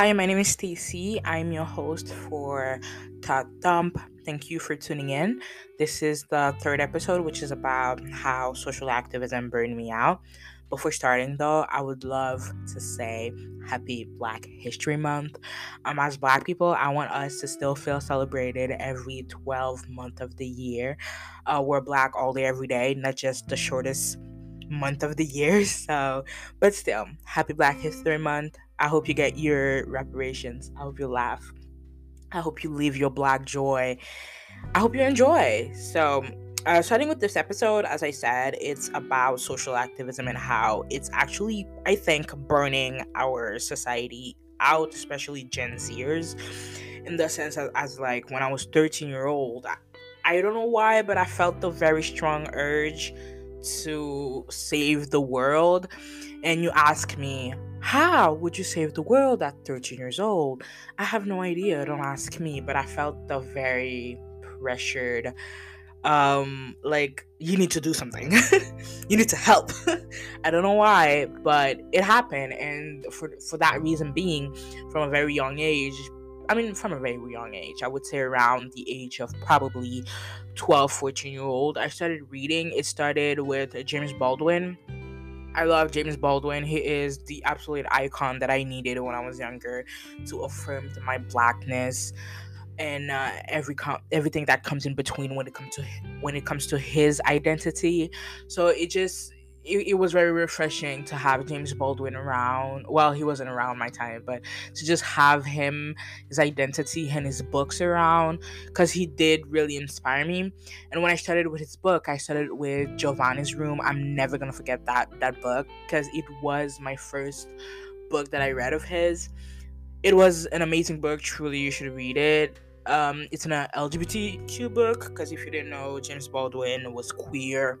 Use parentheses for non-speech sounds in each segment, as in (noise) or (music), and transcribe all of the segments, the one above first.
Hi, my name is Stacy. I'm your host for Tot Dump. Thank you for tuning in. This is the third episode, which is about how social activism burned me out. Before starting, though, I would love to say Happy Black History Month. Um, as Black people, I want us to still feel celebrated every 12 month of the year. Uh, we're Black all day, every day, not just the shortest month of the year. (laughs) So, but still, Happy Black History Month. I hope you get your reparations. I hope you laugh. I hope you leave your black joy. I hope you enjoy. So, uh, starting with this episode, as I said, it's about social activism and how it's actually, I think, burning our society out, especially Gen Zers, in the sense as, as like when I was 13 year old. I, I don't know why, but I felt the very strong urge to save the world. And you ask me, how would you save the world at 13 years old? I have no idea. Don't ask me. But I felt the very pressured, um, like, you need to do something. (laughs) you need to help. (laughs) I don't know why, but it happened. And for, for that reason being, from a very young age, I mean, from a very young age, I would say around the age of probably 12, 14 year old, I started reading. It started with James Baldwin I love James Baldwin. He is the absolute icon that I needed when I was younger to affirm my blackness and uh, every com- everything that comes in between when it comes to when it comes to his identity. So it just it, it was very refreshing to have James Baldwin around. Well, he wasn't around my time, but to just have him, his identity, and his books around, because he did really inspire me. And when I started with his book, I started with Giovanni's Room. I'm never gonna forget that that book because it was my first book that I read of his. It was an amazing book. Truly, you should read it. Um, it's an LGBTQ book because if you didn't know, James Baldwin was queer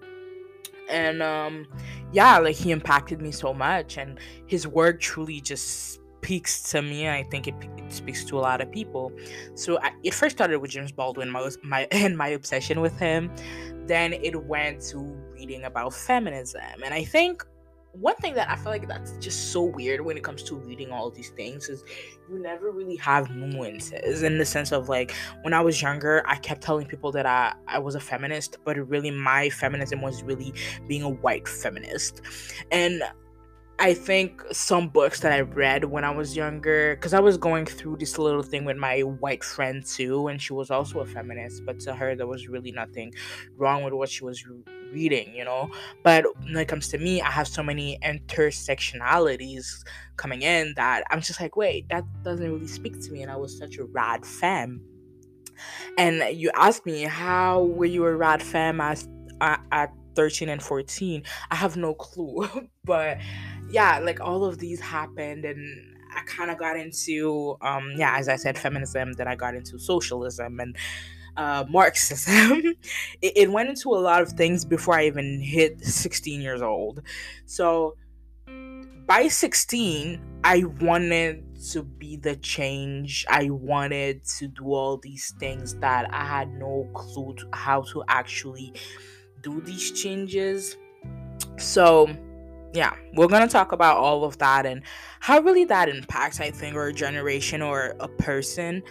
and um yeah like he impacted me so much and his work truly just speaks to me i think it, it speaks to a lot of people. So I, it first started with james baldwin my, (laughs) my and my obsession with him. Then it went to reading about feminism and i think one thing that I feel like that's just so weird when it comes to reading all these things is you never really have nuances in the sense of like when I was younger, I kept telling people that I, I was a feminist, but really my feminism was really being a white feminist. And I think some books that I read when I was younger, because I was going through this little thing with my white friend too, and she was also a feminist, but to her, there was really nothing wrong with what she was reading, you know. But when it comes to me, I have so many intersectionalities coming in that I'm just like, wait, that doesn't really speak to me. And I was such a rad femme. And you asked me, how were you a rad femme at, at 13 and 14? I have no clue. (laughs) but yeah, like all of these happened and I kind of got into um yeah, as I said feminism, then I got into socialism and uh, Marxism. (laughs) it, it went into a lot of things before I even hit 16 years old. So by 16, I wanted to be the change. I wanted to do all these things that I had no clue to how to actually do these changes. So, yeah, we're going to talk about all of that and how really that impacts, I think, or a generation or a person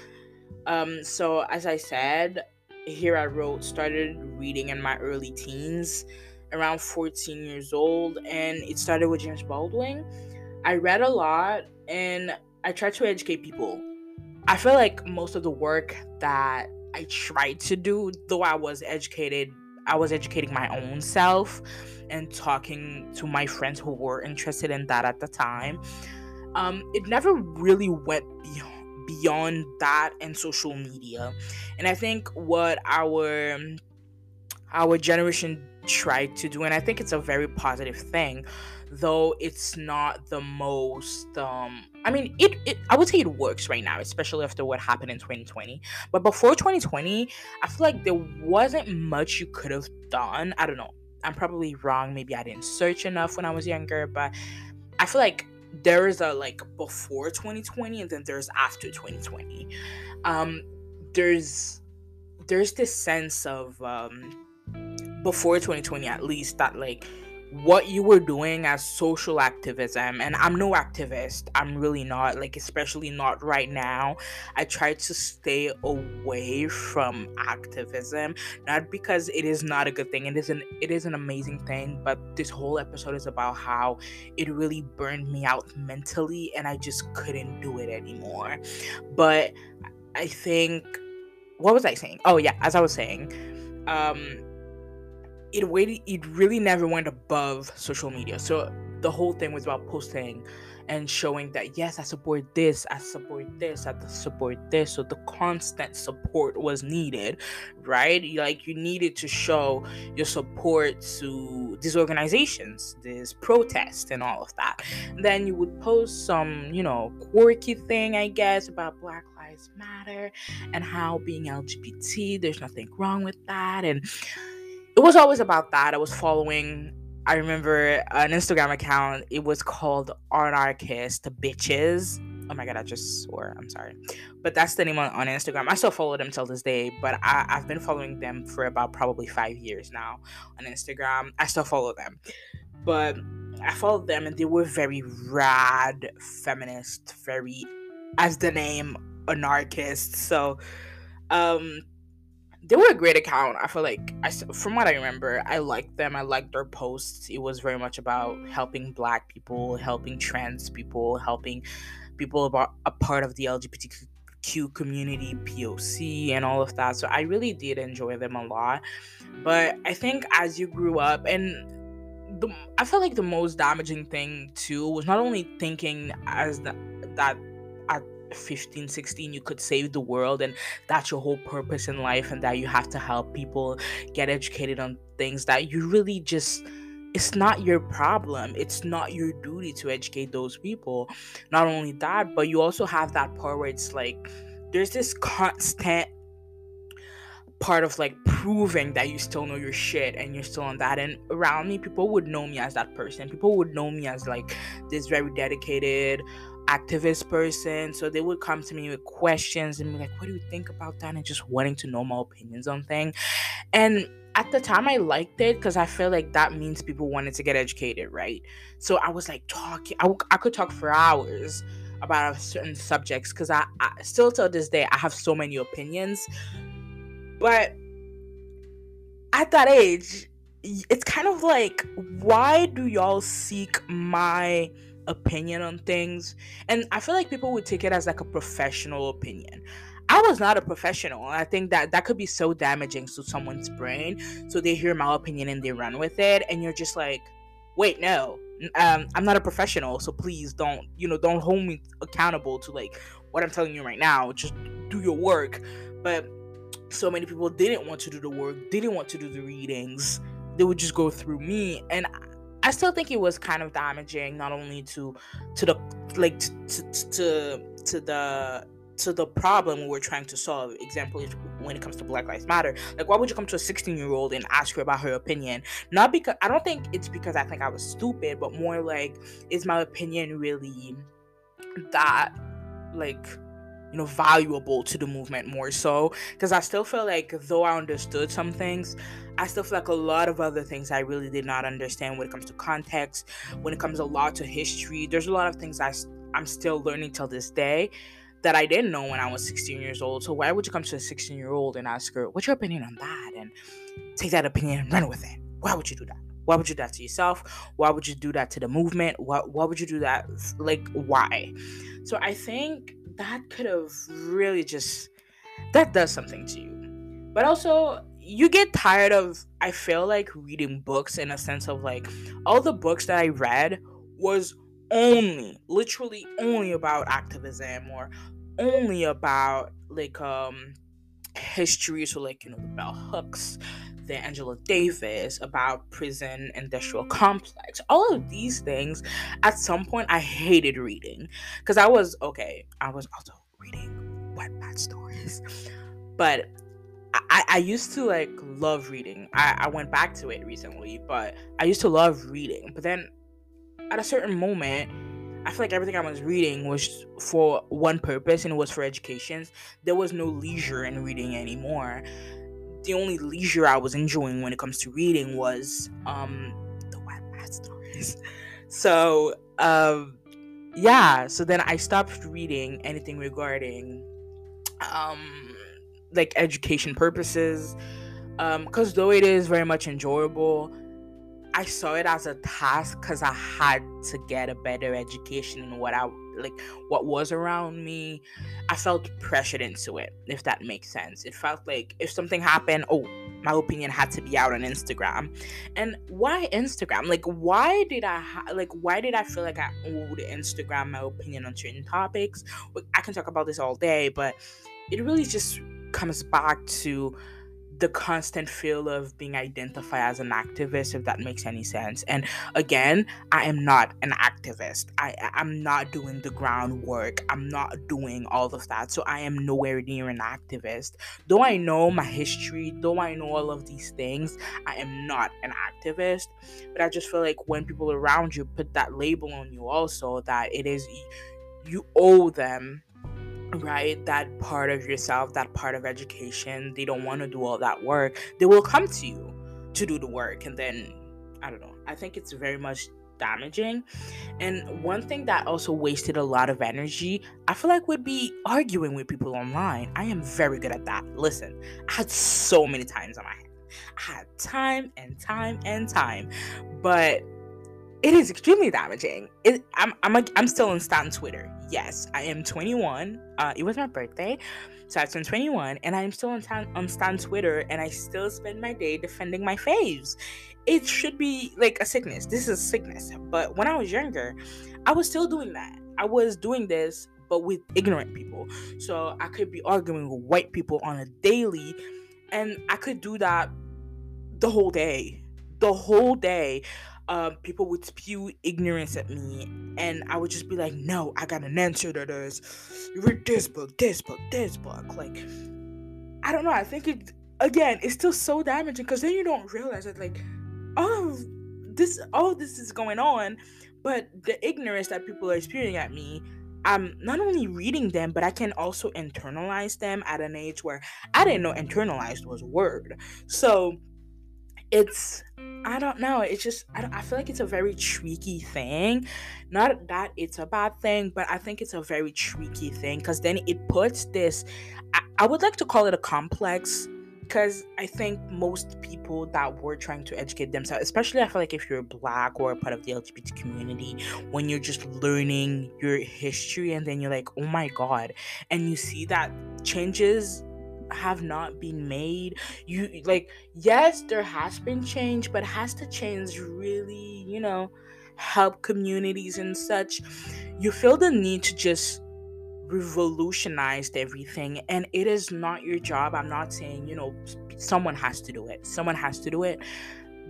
um, so as I said, here I wrote started reading in my early teens, around 14 years old, and it started with James Baldwin. I read a lot and I tried to educate people. I feel like most of the work that I tried to do, though I was educated, I was educating my own self and talking to my friends who were interested in that at the time. Um, it never really went beyond beyond that and social media. And I think what our our generation tried to do and I think it's a very positive thing though it's not the most um I mean it, it I would say it works right now especially after what happened in 2020 but before 2020 I feel like there wasn't much you could have done. I don't know. I'm probably wrong. Maybe I didn't search enough when I was younger but I feel like there is a like before 2020 and then there's after 2020 um there's there's this sense of um before 2020 at least that like what you were doing as social activism and i'm no activist i'm really not like especially not right now. I try to stay away from activism not because it is not a good thing it is an it is an amazing thing but this whole episode is about how it really burned me out mentally and i just couldn't do it anymore. But i think what was i saying? Oh yeah as i was saying um it really it really never went above social media. So the whole thing was about posting and showing that yes i support this i support this i support this. So the constant support was needed right? Like you needed to show your support to these organizations this protest and all of that. Then you would post some you know quirky thing i guess about black lives matter and how being lgbt there's nothing wrong with that. And it was always about that. I was following, I remember an Instagram account. It was called Anarchist Bitches. Oh my god, I just swore. I'm sorry. But that's the name on, on Instagram. I still follow them till this day, but I, I've been following them for about probably five years now on Instagram. I still follow them. But I followed them and they were very rad feminist, very as the name anarchist. So um they were a great account. I feel like I, from what I remember, I liked them. I liked their posts. It was very much about helping Black people, helping trans people, helping people about a part of the LGBTQ community, POC, and all of that. So I really did enjoy them a lot. But I think as you grew up, and the, I felt like the most damaging thing too was not only thinking as the, that at 15 16 you could save the world and that's your whole purpose in life and that you have to help people get educated on things that you really just it's not your problem. It's not your duty to educate those people. Not only that but you also have that part where it's like there's this constant part of like proving that you still know your shit and you're still on that. And around me people would know me as that person. People would know me as like this very dedicated activist person. So they would come to me with questions and be like, what do you think about that? And just wanting to know my opinions on things. And at the time I liked it because I feel like that means people wanted to get educated, right? So I was like talking, I, I could talk for hours about certain subjects because I, I still till this day I have so many opinions. But at that age, it's kind of like, why do y'all seek my opinion on things and i feel like people would take it as like a professional opinion. I was not a professional. I think that that could be so damaging to someone's brain so they hear my opinion and they run with it and you're just like wait no. Um, i'm not a professional so please don't you know don't hold me accountable to like what i'm telling you right now. Just do your work. But so many people didn't want to do the work didn't want to do the readings. They would just go through me and I still think it was kind of damaging, not only to to the like to to to the to the problem we're trying to solve. Example is when it comes to Black Lives Matter. Like, why would you come to a 16 year old and ask her about her opinion? Not because I don't think it's because I think I was stupid, but more like, is my opinion really that like you know valuable to the movement more so. Because i still feel like though i understood some things i still feel like a lot of other things i really did not understand when it comes to context when it comes a lot to history. There's a lot of things I, i'm still learning till this day that i didn't know when i was 16 years old. So why would you come to a 16 year old and ask her what's your opinion on that? and take that opinion and run with it. Why would you do that? Why would you do that to yourself? Why would you do that to the movement? Why, why would you do that like why? So i think that could have really just that does something to you. But also you get tired of I feel like reading books in a sense of like all the books that I read was only literally only about activism or only about like um history so like you know the bell hooks the angela davis about prison industrial complex. All of these things at some point i hated reading. Because i was okay i was also reading Wattpad stories. But I, I used to like love reading. I, I went back to it recently but i used to love reading. But then at a certain moment I feel like everything I was reading was for one purpose and it was for education. There was no leisure in reading anymore. The only leisure I was enjoying when it comes to reading was um the Wattpad stories. (laughs) So, um, yeah, so then I stopped reading anything regarding um like education purposes um because though it is very much enjoyable i saw it as a task because i had to get a better education in what i like what was around me. I felt pressured into it if that makes sense. It felt like if something happened oh my opinion had to be out on instagram. And why instagram? Like why did i ha- like why did i feel like i owed instagram my opinion on certain topics? I can talk about this all day but it really just comes back to the constant feel of being identified as an activist if that makes any sense. And again i am not an activist. I i'm not doing the groundwork. I'm not doing all of that. So i am nowhere near an activist. Though i know my history though i know all of these things i am not an activist. But i just feel like when people around you put that label on you also that it is you owe them right? That part of yourself that part of education they don't want to do all that work. They will come to you to do the work and then i don't know. I think it's very much damaging. And one thing that also wasted a lot of energy i feel like would be arguing with people online. I am very good at that. Listen i had so many times on my hand i had time and time and time. But it is extremely damaging. It, I'm I'm a, I'm still on Stan Twitter. Yes, I am 21. Uh, it was my birthday, so I turned 21, and I'm still on Stan, on Stan Twitter, and I still spend my day defending my faves. It should be like a sickness. This is a sickness. But when I was younger, I was still doing that. I was doing this, but with ignorant people. So I could be arguing with white people on a daily, and I could do that the whole day. The whole day um, people would spew ignorance at me, and I would just be like, "No, I got an answer to this. Read this book, this book, this book." Like, I don't know. I think it again. It's still so damaging because then you don't realize that like, oh, this, all this is going on, but the ignorance that people are spewing at me. I'm not only reading them, but I can also internalize them at an age where I didn't know internalized was a word. So it's I don't know. It's just I, I feel like it's a very tricky thing. Not that it's a bad thing, but I think it's a very tricky thing because then it puts this. I, I would like to call it a complex because I think most people that were trying to educate themselves, especially I feel like if you're black or a part of the LGBT community, when you're just learning your history and then you're like, oh my god, and you see that changes have not been made. You like yes there has been change but has the change really you know help communities and such? You feel the need to just revolutionized everything and it is not your job. I'm not saying you know someone has to do it. Someone has to do it.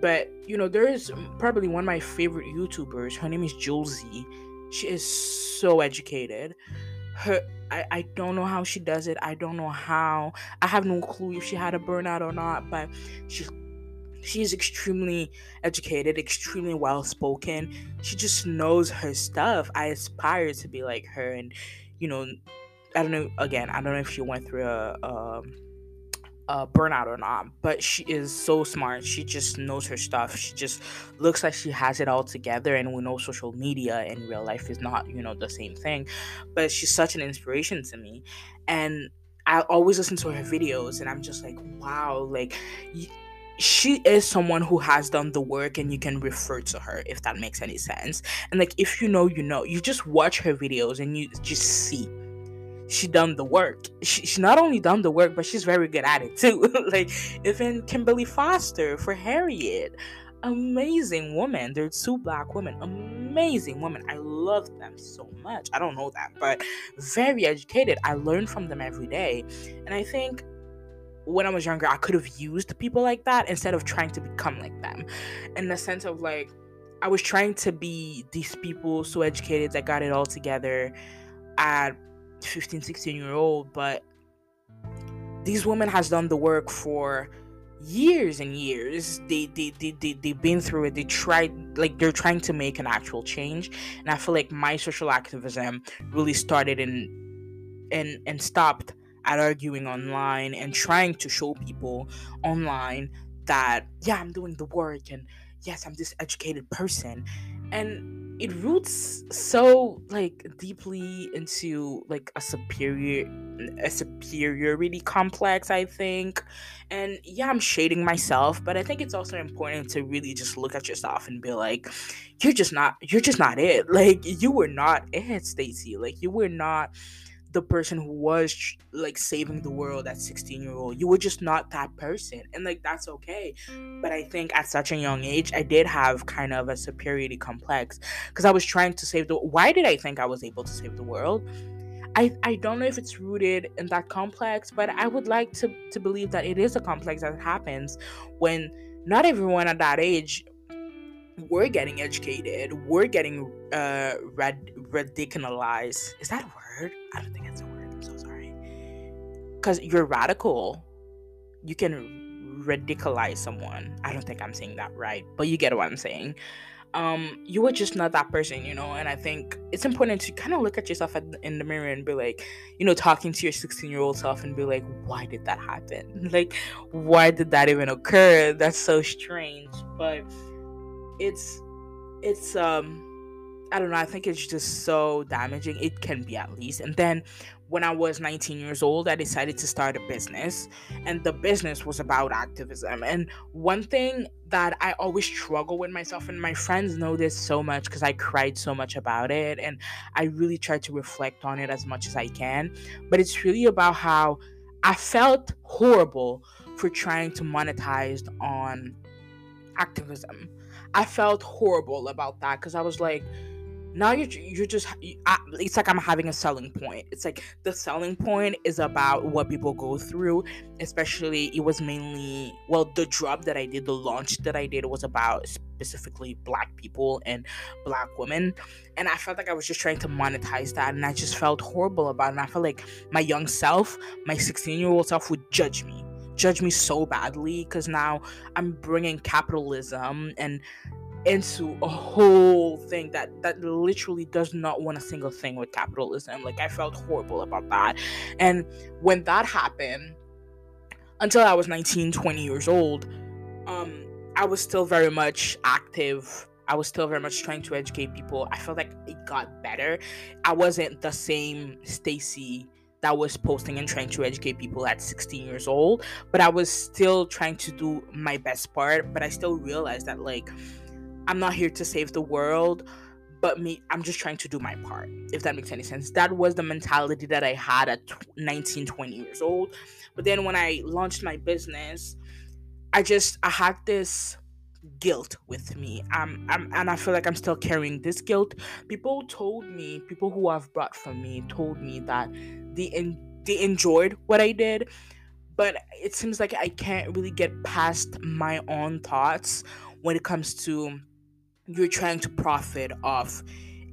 But you know there is probably one of my favorite youtubers. Her name is Jouelzy she is so educated her I, I don't know how she does it. I don't know how. I have no clue if she had a burnout or not, but she's she's extremely educated, extremely well spoken. She just knows her stuff. I aspire to be like her and you know, I don't know again, I don't know if she went through a, a uh, burnout or not, but she is so smart. She just knows her stuff. She just looks like she has it all together. And we know social media in real life is not, you know, the same thing. But she's such an inspiration to me. And I always listen to her videos and I'm just like, wow, like. Y- she is someone who has done the work and you can refer to her if that makes any sense and like if you know you know you just watch her videos and you just see she done the work. She, she not only done the work, but she's very good at it too. (laughs) like even Kimberly Foster for Harriet, amazing woman. They're two black women, amazing women. I love them so much. I don't know that, but very educated. I learn from them every day, and I think when I was younger, I could have used people like that instead of trying to become like them, in the sense of like. I was trying to be these people so educated that got it all together at 15 16 year old but these women has done the work for years and years. They, they they they they've been through it. They tried like they're trying to make an actual change. And i feel like my social activism really started in and and stopped at arguing online and trying to show people online that yeah i'm doing the work and yes, I'm this educated person. And it roots so like deeply into like a superior a superiority complex i think. And yeah i'm shading myself but i think it's also important to really just look at yourself and be like you're just not you're just not it. Like you were not it stacy like you were not the person who was like saving the world at 16 year old you were just not that person and like that's okay. But i think at such a young age i did have kind of a superiority complex because i was trying to save the why did i think i was able to save the world? I, I don't know if it's rooted in that complex, but I would like to, to believe that it is a complex that happens when not everyone at that age we're getting educated, we're getting uh rad- radicalized. Is that a word? I don't think it's a word. I'm so sorry. Because you're radical. You can radicalize someone. I don't think I'm saying that right, but you get what I'm saying. Um, you were just not that person, you know. And I think it's important to kind of look at yourself in the mirror and be like, you know, talking to your 16 year old self and be like, why did that happen? (laughs) Like, why did that even occur? That's so strange. But it's, it's um I don't know, I think it's just so damaging. It can be at least. And then when I was 19 years old, I decided to start a business, and the business was about activism. And one thing that I always struggle with myself, and my friends know this so much because I cried so much about it, and I really try to reflect on it as much as I can. But it's really about how I felt horrible for trying to monetize on activism. I felt horrible about that because I was like, now you're you're just it's like i'm having a selling point. It's like the selling point is about what people go through especially it was mainly well the drop that i did the launch that i did was about specifically black people and black women. And i felt like i was just trying to monetize that and i just felt horrible about it. And i felt like my young self my 16 year old self would judge me judge me so badly because now i'm bringing capitalism and into a whole thing that that literally does not want a single thing with capitalism like i felt horrible about that and when that happened until i was 19 20 years old um i was still very much active I was still very much trying to educate people. I felt like it got better. I wasn't the same Stacy that was posting and trying to educate people at 16 years old, but I was still trying to do my best part. But I still realized that like I'm not here to save the world, but me, I'm just trying to do my part, if that makes any sense. That was the mentality that I had at 19, 20 years old. But then when I launched my business, I just, I had this guilt with me. Um, I'm, and I feel like I'm still carrying this guilt. People told me, people who have brought from me told me that they, in, they enjoyed what I did, but it seems like I can't really get past my own thoughts when it comes to you're trying to profit off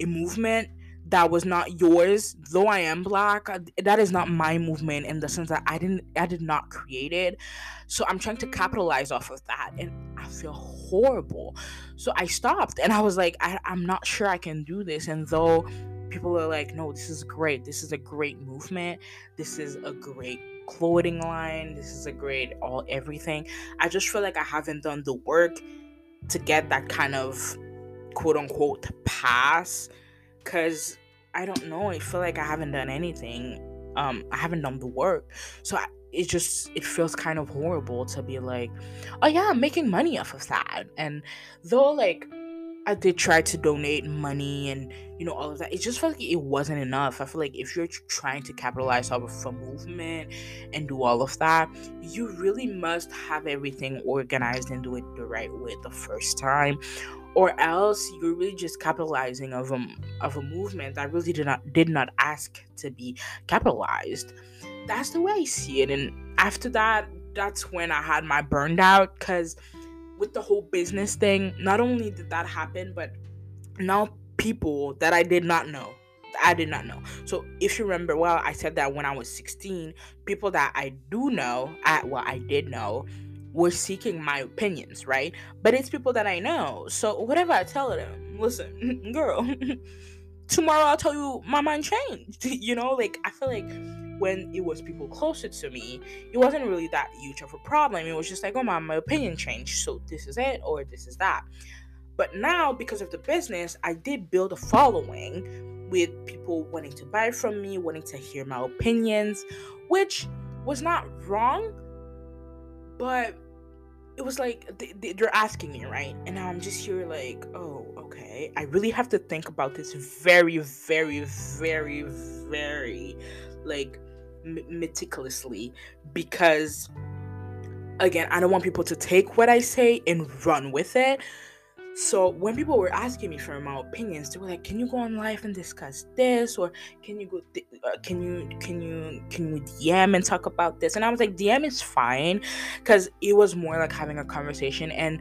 a movement that was not yours though i am black uh, that is not my movement in the sense that i didn't i did not create it. So i'm trying to capitalize off of that and i feel horrible. So i stopped and i was like I, i'm not sure i can do this and though people are like no this is great. This is a great movement. This is a great clothing line. This is a great all everything. I just feel like i haven't done the work to get that kind of quote unquote pass because I don't know. I feel like I haven't done anything. Um, I haven't done the work, so I, it just it feels kind of horrible to be like, oh yeah, I'm making money off of that. And though like I did try to donate money and you know all of that. It just felt like it wasn't enough. I feel like if you're trying to capitalize off of a movement and do all of that, you really must have everything organized and do it the right way the first time, or else you're really just capitalizing of a of a movement that really did not did not ask to be capitalized. That's the way I see it. And after that, that's when I had my burned out because with the whole business thing, not only did that happen, but now people that I did not know. I did not know. So if you remember, well, I said that when I was 16, people that I do know, I well, I did know, were seeking my opinions, right? But it's people that I know. So whatever I tell them, listen, (laughs) girl, (laughs) tomorrow I'll tell you my mind changed. (laughs) you know, like I feel like when it was people closer to me, it wasn't really that huge of a problem. It was just like, oh my, my opinion changed, so this is it or this is that. But now, because of the business, I did build a following with people wanting to buy from me, wanting to hear my opinions, which was not wrong, but it was like they, they're asking me, right? And now I'm just here, like, oh, okay. I really have to think about this very, very, very, very, like, m- meticulously because, again, I don't want people to take what I say and run with it. So when people were asking me for my opinions, they were like, "Can you go on live and discuss this, or can you go? Th- uh, can you can you can we DM and talk about this?" And I was like, "DM is fine," because it was more like having a conversation, and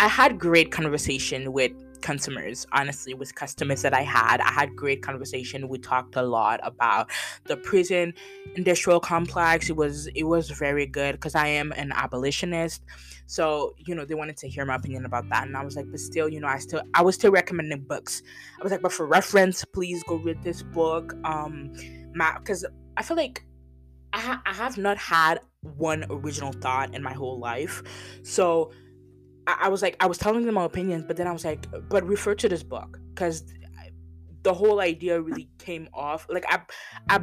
I had great conversation with customers honestly with customers that i had. I had great conversation. We talked a lot about the prison industrial complex. It was it was very good because i am an abolitionist. So you know they wanted to hear my opinion about that and i was like but still you know i still i was still recommending books. I was like but for reference please go read this book. Um because i feel like I, ha- I have not had one original thought in my whole life. So I, I was like, I was telling them my opinions, but then I was like, but refer to this book because the whole idea really came off. Like I, I,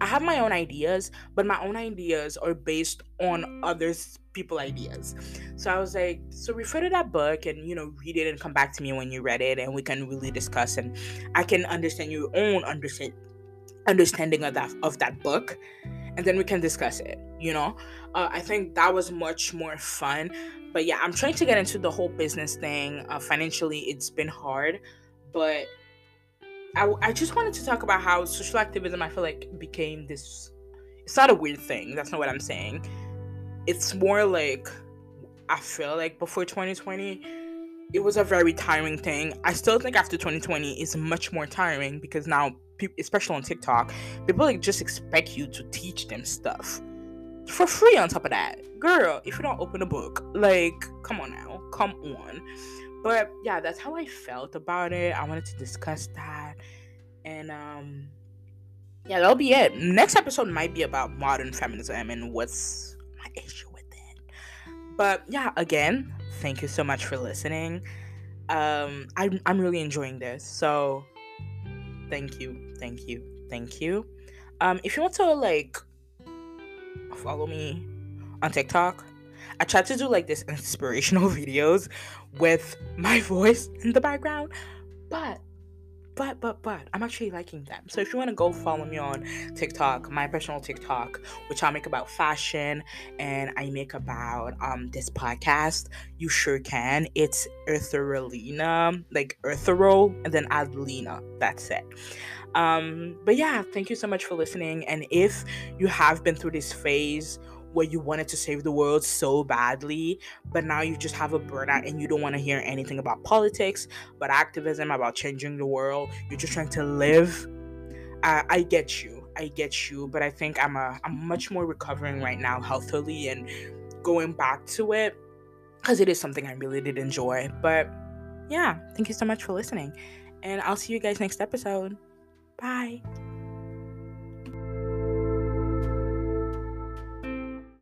I have my own ideas, but my own ideas are based on others people ideas. So I was like, so refer to that book and you know read it and come back to me when you read it, and we can really discuss and I can understand your own understand understanding of that of that book and then we can discuss it you know uh, i think that was much more fun but yeah, I'm trying to get into the whole business thing. Uh, financially, it's been hard, but I, I just wanted to talk about how social activism, I feel like, became this. It's not a weird thing. That's not what I'm saying. It's more like, I feel like before 2020, it was a very tiring thing. I still think after 2020 is much more tiring because now, especially on TikTok, people like just expect you to teach them stuff for free on top of that. Girl, if you don't open a book, like, come on now, come on. But yeah, that's how I felt about it. I wanted to discuss that. And um yeah, that'll be it. Next episode might be about modern feminism and what's my issue with it. But yeah, again, thank you so much for listening. Um I'm I'm really enjoying this. So thank you, thank you, thank you. Um if you want to like follow me on TikTok. I try to do like this inspirational (laughs) videos with my voice in the background, but but but but I'm actually liking them. So if you want to go follow me on TikTok, my personal TikTok, which I make about fashion and I make about um this podcast, you sure can. It's Eartherolina, like Eartherol, and then Adelina. That's it. Um, but yeah, thank you so much for listening. And if you have been through this phase where you wanted to save the world so badly, but now you just have a burnout and you don't want to hear anything about politics, but activism, about changing the world. You're just trying to live. Uh, I get you. I get you. But I think I'm a I'm much more recovering right now healthily and going back to it because it is something I really did enjoy. But yeah, thank you so much for listening. And I'll see you guys next episode. Bye.